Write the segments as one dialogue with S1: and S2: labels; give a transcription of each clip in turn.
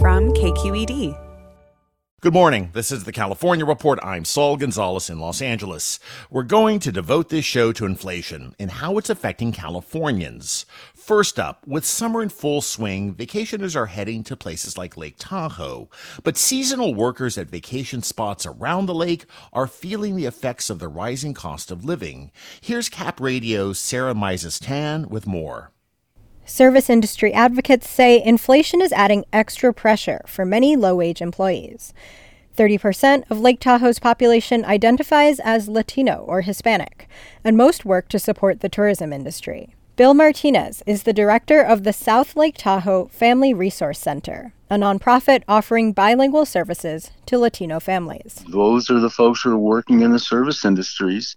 S1: From KQED.
S2: Good morning. This is the California Report. I'm Saul Gonzalez in Los Angeles. We're going to devote this show to inflation and how it's affecting Californians. First up, with summer in full swing, vacationers are heading to places like Lake Tahoe. But seasonal workers at vacation spots around the lake are feeling the effects of the rising cost of living. Here's Cap Radio's Sarah Mizes-Tan with more.
S3: Service industry advocates say inflation is adding extra pressure for many low wage employees. 30% of Lake Tahoe's population identifies as Latino or Hispanic, and most work to support the tourism industry. Bill Martinez is the director of the South Lake Tahoe Family Resource Center, a nonprofit offering bilingual services to Latino families.
S4: Those are the folks who are working in the service industries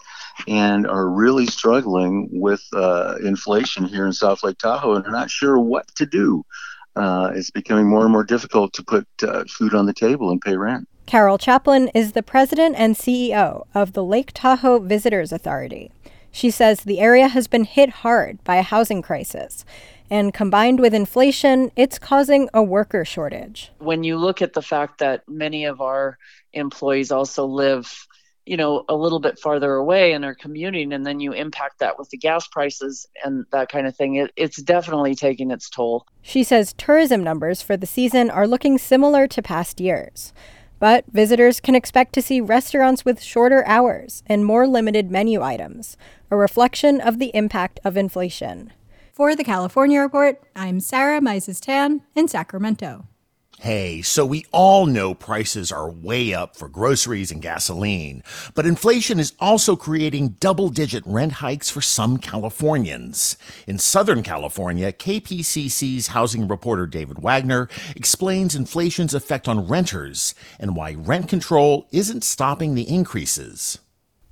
S4: and are really struggling with uh, inflation here in South Lake Tahoe and are not sure what to do. Uh, it's becoming more and more difficult to put uh, food on the table and pay rent.
S3: Carol Chaplin is the president and CEO of the Lake Tahoe Visitors Authority. She says the area has been hit hard by a housing crisis. And combined with inflation, it's causing a worker shortage.
S5: When you look at the fact that many of our employees also live you know a little bit farther away and are commuting and then you impact that with the gas prices and that kind of thing it, it's definitely taking its toll
S3: she says tourism numbers for the season are looking similar to past years but visitors can expect to see restaurants with shorter hours and more limited menu items a reflection of the impact of inflation.
S6: For the California Report, I'm Sarah Mizes-Tan in Sacramento.
S2: Hey, so we all know prices are way up for groceries and gasoline, but inflation is also creating double digit rent hikes for some Californians. In Southern California, KPCC's housing reporter David Wagner explains inflation's effect on renters and why rent control isn't stopping the increases.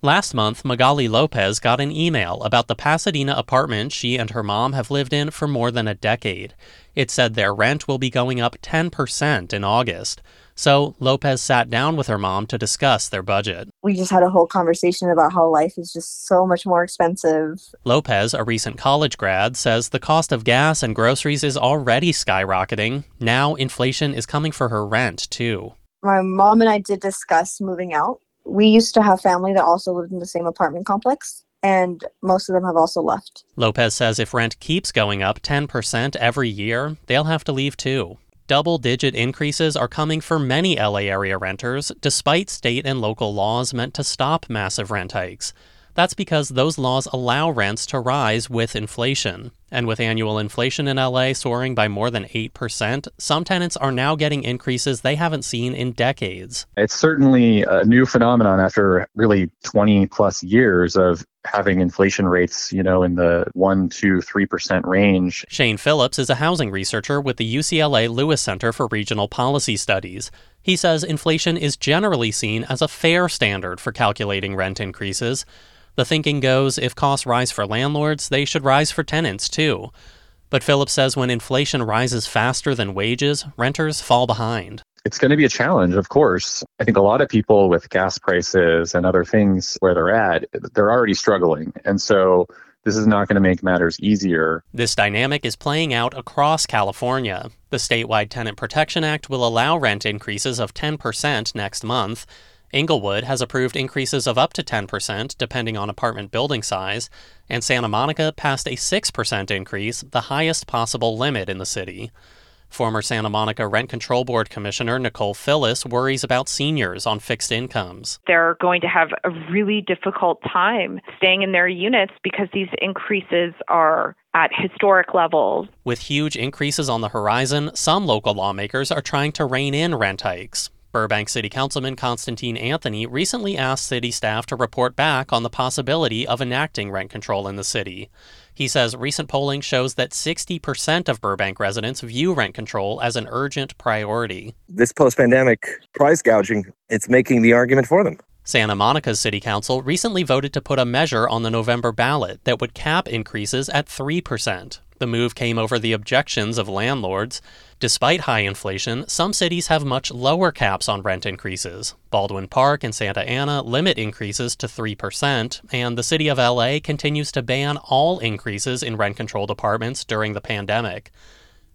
S7: Last month, Magali Lopez got an email about the Pasadena apartment she and her mom have lived in for more than a decade. It said their rent will be going up 10% in August. So Lopez sat down with her mom to discuss their budget.
S8: We just had a whole conversation about how life is just so much more expensive.
S7: Lopez, a recent college grad, says the cost of gas and groceries is already skyrocketing. Now inflation is coming for her rent, too.
S8: My mom and I did discuss moving out we used to have family that also lived in the same apartment complex and most of them have also left.
S7: Lopez says if rent keeps going up 10% every year, they'll have to leave too. Double digit increases are coming for many LA area renters, despite state and local laws meant to stop massive rent hikes. That's because those laws allow rents to rise with inflation. And with annual inflation in LA soaring by more than 8%, some tenants are now getting increases they haven't seen in decades.
S9: It's certainly a new phenomenon after really 20 plus years of having inflation rates, you know, in the 1 to 3% range.
S7: Shane Phillips is a housing researcher with the UCLA Lewis Center for Regional Policy Studies. He says inflation is generally seen as a fair standard for calculating rent increases. The thinking goes if costs rise for landlords, they should rise for tenants too. But Phillips says when inflation rises faster than wages, renters fall behind.
S9: It's going to be a challenge, of course. I think a lot of people with gas prices and other things where they're at, they're already struggling. And so this is not going to make matters easier.
S7: This dynamic is playing out across California. The statewide Tenant Protection Act will allow rent increases of 10% next month. Inglewood has approved increases of up to 10% depending on apartment building size, and Santa Monica passed a 6% increase, the highest possible limit in the city. Former Santa Monica Rent Control Board Commissioner Nicole Phillis worries about seniors on fixed incomes.
S10: They're going to have a really difficult time staying in their units because these increases are
S1: at historic levels.
S7: With huge increases on the horizon, some local lawmakers are trying to rein in rent hikes. Burbank City Councilman Constantine Anthony recently asked city staff to report back on the possibility of enacting rent control in the city. He says recent polling shows that 60% of Burbank residents view rent control as an urgent priority.
S10: This post pandemic price gouging, it's making the argument for them.
S7: Santa Monica's City Council recently voted to put a measure on the November ballot that would cap increases at 3%. The move came over the objections of landlords. Despite high inflation, some cities have much lower caps on rent increases. Baldwin Park and Santa Ana limit increases to 3%, and the city of LA continues to ban all increases in rent controlled apartments during the pandemic.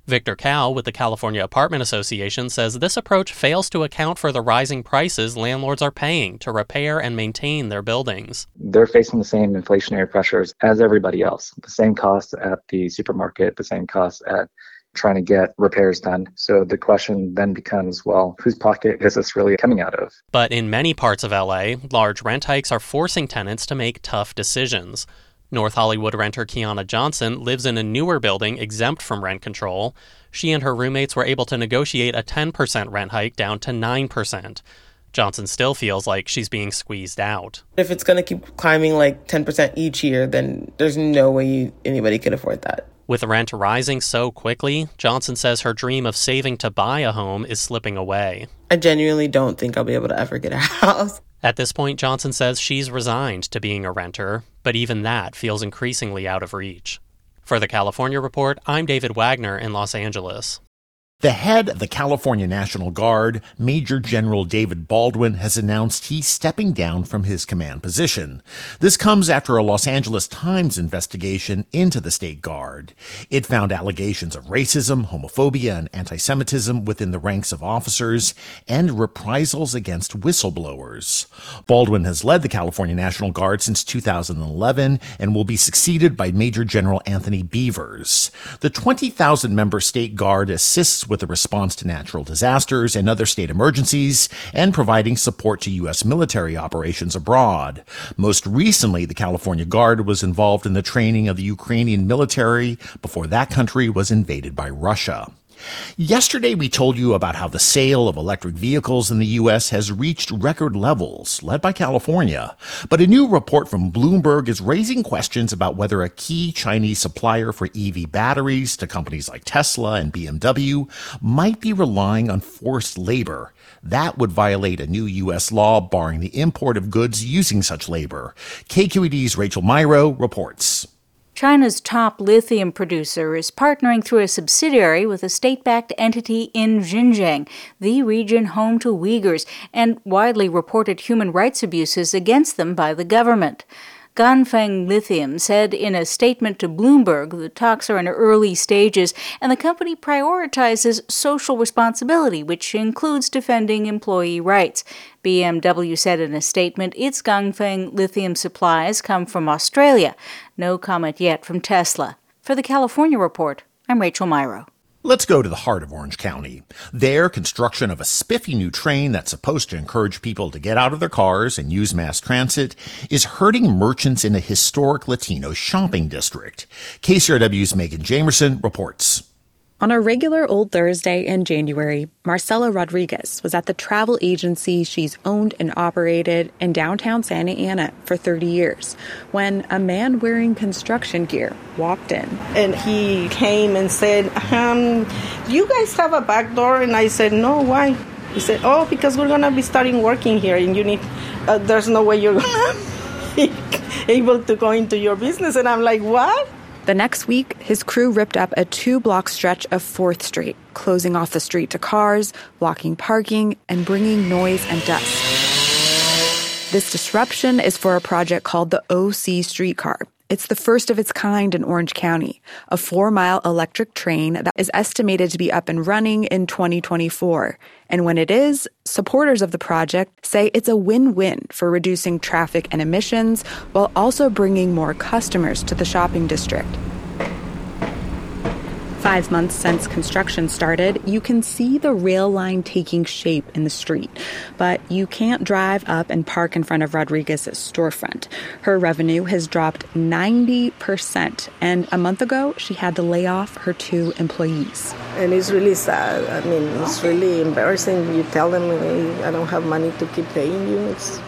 S7: Victor Cow with the California Apartment Association says this approach fails to account for the rising prices landlords are paying to repair and maintain their buildings.
S9: They're facing the same inflationary pressures as everybody else. The same costs at the supermarket, the same costs at trying to get repairs done. So the question then becomes, well, whose pocket is this really coming out of?
S7: But in many parts of LA, large rent hikes are forcing tenants to make tough decisions. North Hollywood renter Kiana Johnson lives in a newer building exempt from rent control. She and her roommates were able to negotiate a 10% rent hike down to 9%. Johnson still feels like she's being squeezed out.
S11: If it's going to keep climbing like 10% each year, then there's no way anybody can afford that.
S7: With rent rising so quickly, Johnson says her dream of saving to buy a home is slipping away.
S11: I genuinely don't think I'll be able to ever get a house.
S7: At this point, Johnson says she's resigned to being a renter, but even that feels increasingly out of reach. For the California Report, I'm David Wagner in Los Angeles.
S2: The head of the California National Guard, Major General David Baldwin, has announced he's stepping down from his command position. This comes after a Los Angeles Times investigation into the state guard. It found allegations of racism, homophobia, and anti-Semitism within the ranks of officers and reprisals against whistleblowers. Baldwin has led the California National Guard since 2011 and will be succeeded by Major General Anthony Beevers. The 20,000 member state guard assists with the response to natural disasters and other state emergencies and providing support to U.S. military operations abroad. Most recently, the California Guard was involved in the training of the Ukrainian military before that country was invaded by Russia. Yesterday, we told you about how the sale of electric vehicles in the U.S. has reached record levels, led by California. But a new report from Bloomberg is raising questions about whether a key Chinese supplier for EV batteries to companies like Tesla and BMW might be relying on forced labor. That would violate a new U.S. law barring the import of goods using such labor. KQED's Rachel Myrow reports.
S12: China's top lithium producer is partnering through a subsidiary with a state backed entity in Xinjiang, the region home to Uyghurs, and widely reported human rights abuses against them by the government. Ganfeng Lithium said in a statement to Bloomberg the talks are in early stages and the company prioritizes social responsibility, which includes defending employee rights. BMW said in a statement its Ganfeng lithium supplies come from Australia. No comment yet from Tesla. For the California Report, I'm Rachel Myrow.
S2: Let's go to the heart of Orange County. There, construction of a spiffy new train that's supposed to encourage people to get out of their cars and use mass transit is hurting merchants in a historic Latino shopping district. KCRW's Megan Jamerson reports.
S13: On a regular old Thursday in January, Marcela Rodriguez was at the travel agency she's owned and operated in downtown Santa Ana for 30 years when a man wearing construction gear walked in.
S14: And he came and said, um, you guys have a back door? And I said, No, why? He said, Oh, because we're going to be starting working here and you need, uh, there's no way you're going to be able to go into your business. And I'm like, What?
S13: The next week, his crew ripped up a two block stretch of 4th Street, closing off the street to cars, blocking parking, and bringing noise and dust. This disruption is for a project called the OC Streetcar. It's the first of its kind in Orange County, a four mile electric train that is estimated to be up and running in 2024. And when it is, supporters of the project say it's a win win for reducing traffic and emissions while also bringing more customers to the shopping district. Five months since construction started, you can see the rail line taking shape in the street, but you can't drive up and park in front of Rodriguez's storefront. Her revenue has dropped 90%, and a month ago, she had to lay off her two employees.
S14: And it's really sad. I mean, it's really embarrassing. You tell them, I don't have money to keep paying you. It's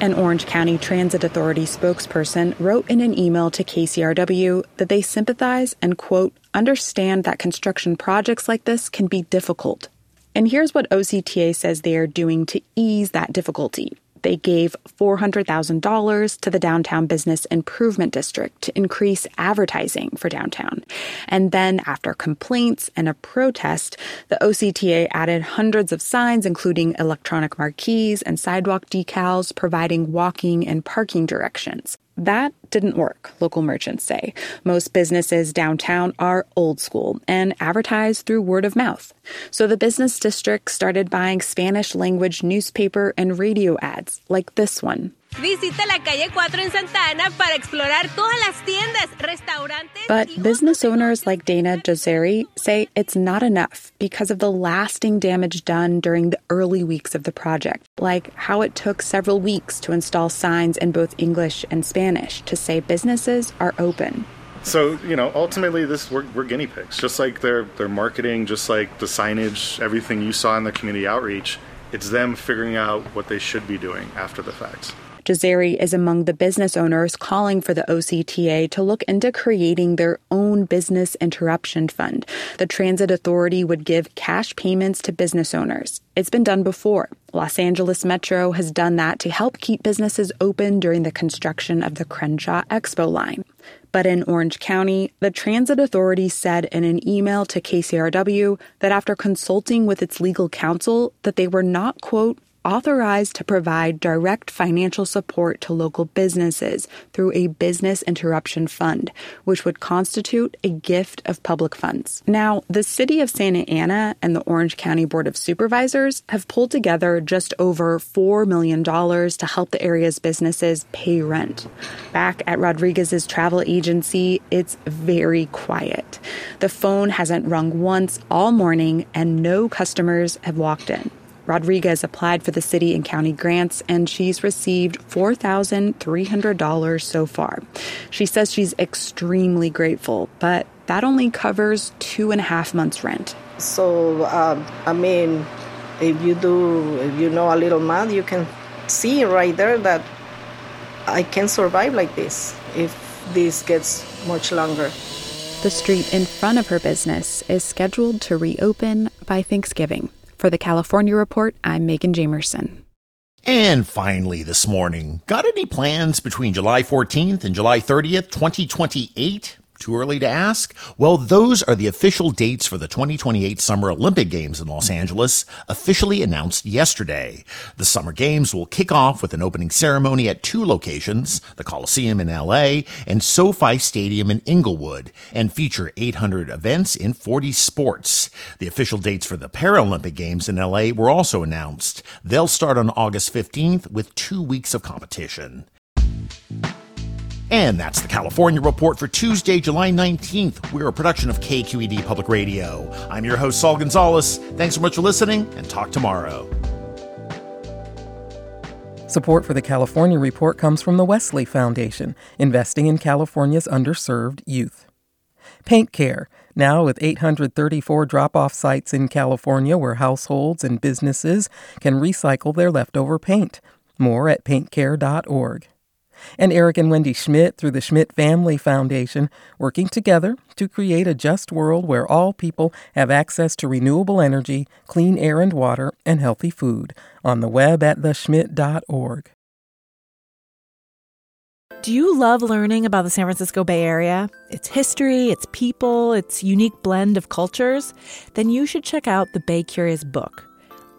S13: an Orange County Transit Authority spokesperson wrote in an email to KCRW that they sympathize and, quote, understand that construction projects like this can be difficult. And here's what OCTA says they are doing to ease that difficulty. They gave $400,000 to the Downtown Business Improvement District to increase advertising for downtown. And then, after complaints and a protest, the OCTA added hundreds of signs, including electronic marquees and sidewalk decals, providing walking and parking directions. That didn't work, local merchants say. Most businesses downtown are old school and advertise through word of mouth. So the business district started buying Spanish language newspaper and radio ads like this one. Visita la calle 4 en Santa Ana para explorar todas las tiendas, restaurantes. But business owners like Dana Joseri say it's not enough because of the lasting damage done during the early weeks of the project, like how it took several weeks to install signs in both English and Spanish to say businesses are open.
S1: So you know, ultimately, this we're, we're guinea pigs. Just like their their marketing, just like the signage, everything you saw in the community outreach. It's them figuring out what they should be doing after the fact.
S13: Jazeri is among the business owners calling for the OCTA to look into creating their own business interruption fund. The Transit Authority would give cash payments to business owners. It's been done before. Los Angeles Metro has done that to help keep businesses open during the construction of the Crenshaw Expo line. But in Orange County, the Transit Authority said in an email to KCRW that after consulting with its legal counsel that they were not quote authorized to provide direct financial support to local businesses through a business interruption fund, which would constitute a gift of public funds. Now, the city of Santa Ana and the Orange County Board of Supervisors have pulled together just over $4 million to help the area's businesses pay rent. Back at Rodriguez's travel agency, it's very quiet. The phone hasn't rung once all morning, and no customers have walked in. Rodriguez applied for the city and county grants, and she's received $4,300 so far. She says she's extremely grateful, but that only covers two and a half months' rent.
S14: So, um, I mean, if you do, if you know a little math, you can see right there that I can survive like this if this gets much longer.
S13: The street in front of her business is scheduled to reopen by Thanksgiving. For the California Report, I'm Megan Jamerson.
S2: And finally, this morning, got any plans between July 14th and July 30th, 2028? Too early to ask? Well, those are the official dates for the 2028 Summer Olympic Games in Los Angeles, officially announced yesterday. The Summer Games will kick off with an opening ceremony at two locations, the Coliseum in LA and SoFi Stadium in Inglewood, and feature 800 events in 40 sports. The official dates for the Paralympic Games in LA were also announced. They'll start on August 15th with two weeks of competition. And that's the California Report for Tuesday, July 19th. We're a production of KQED Public Radio. I'm your host, Saul Gonzalez. Thanks so much for listening, and talk tomorrow.
S15: Support for the California Report comes from the Wesley Foundation, investing in California's underserved youth. Paint Care, now with 834 drop off sites in California where households and businesses can recycle their leftover paint. More at paintcare.org and Eric and Wendy Schmidt through the Schmidt Family Foundation, working together to create a just world where all people have access to renewable energy, clean air and water, and healthy food. On the web at theschmidt.org.
S16: Do you love learning about the San Francisco Bay Area? Its history, its people, its unique blend of cultures? Then you should check out the Bay Curious book.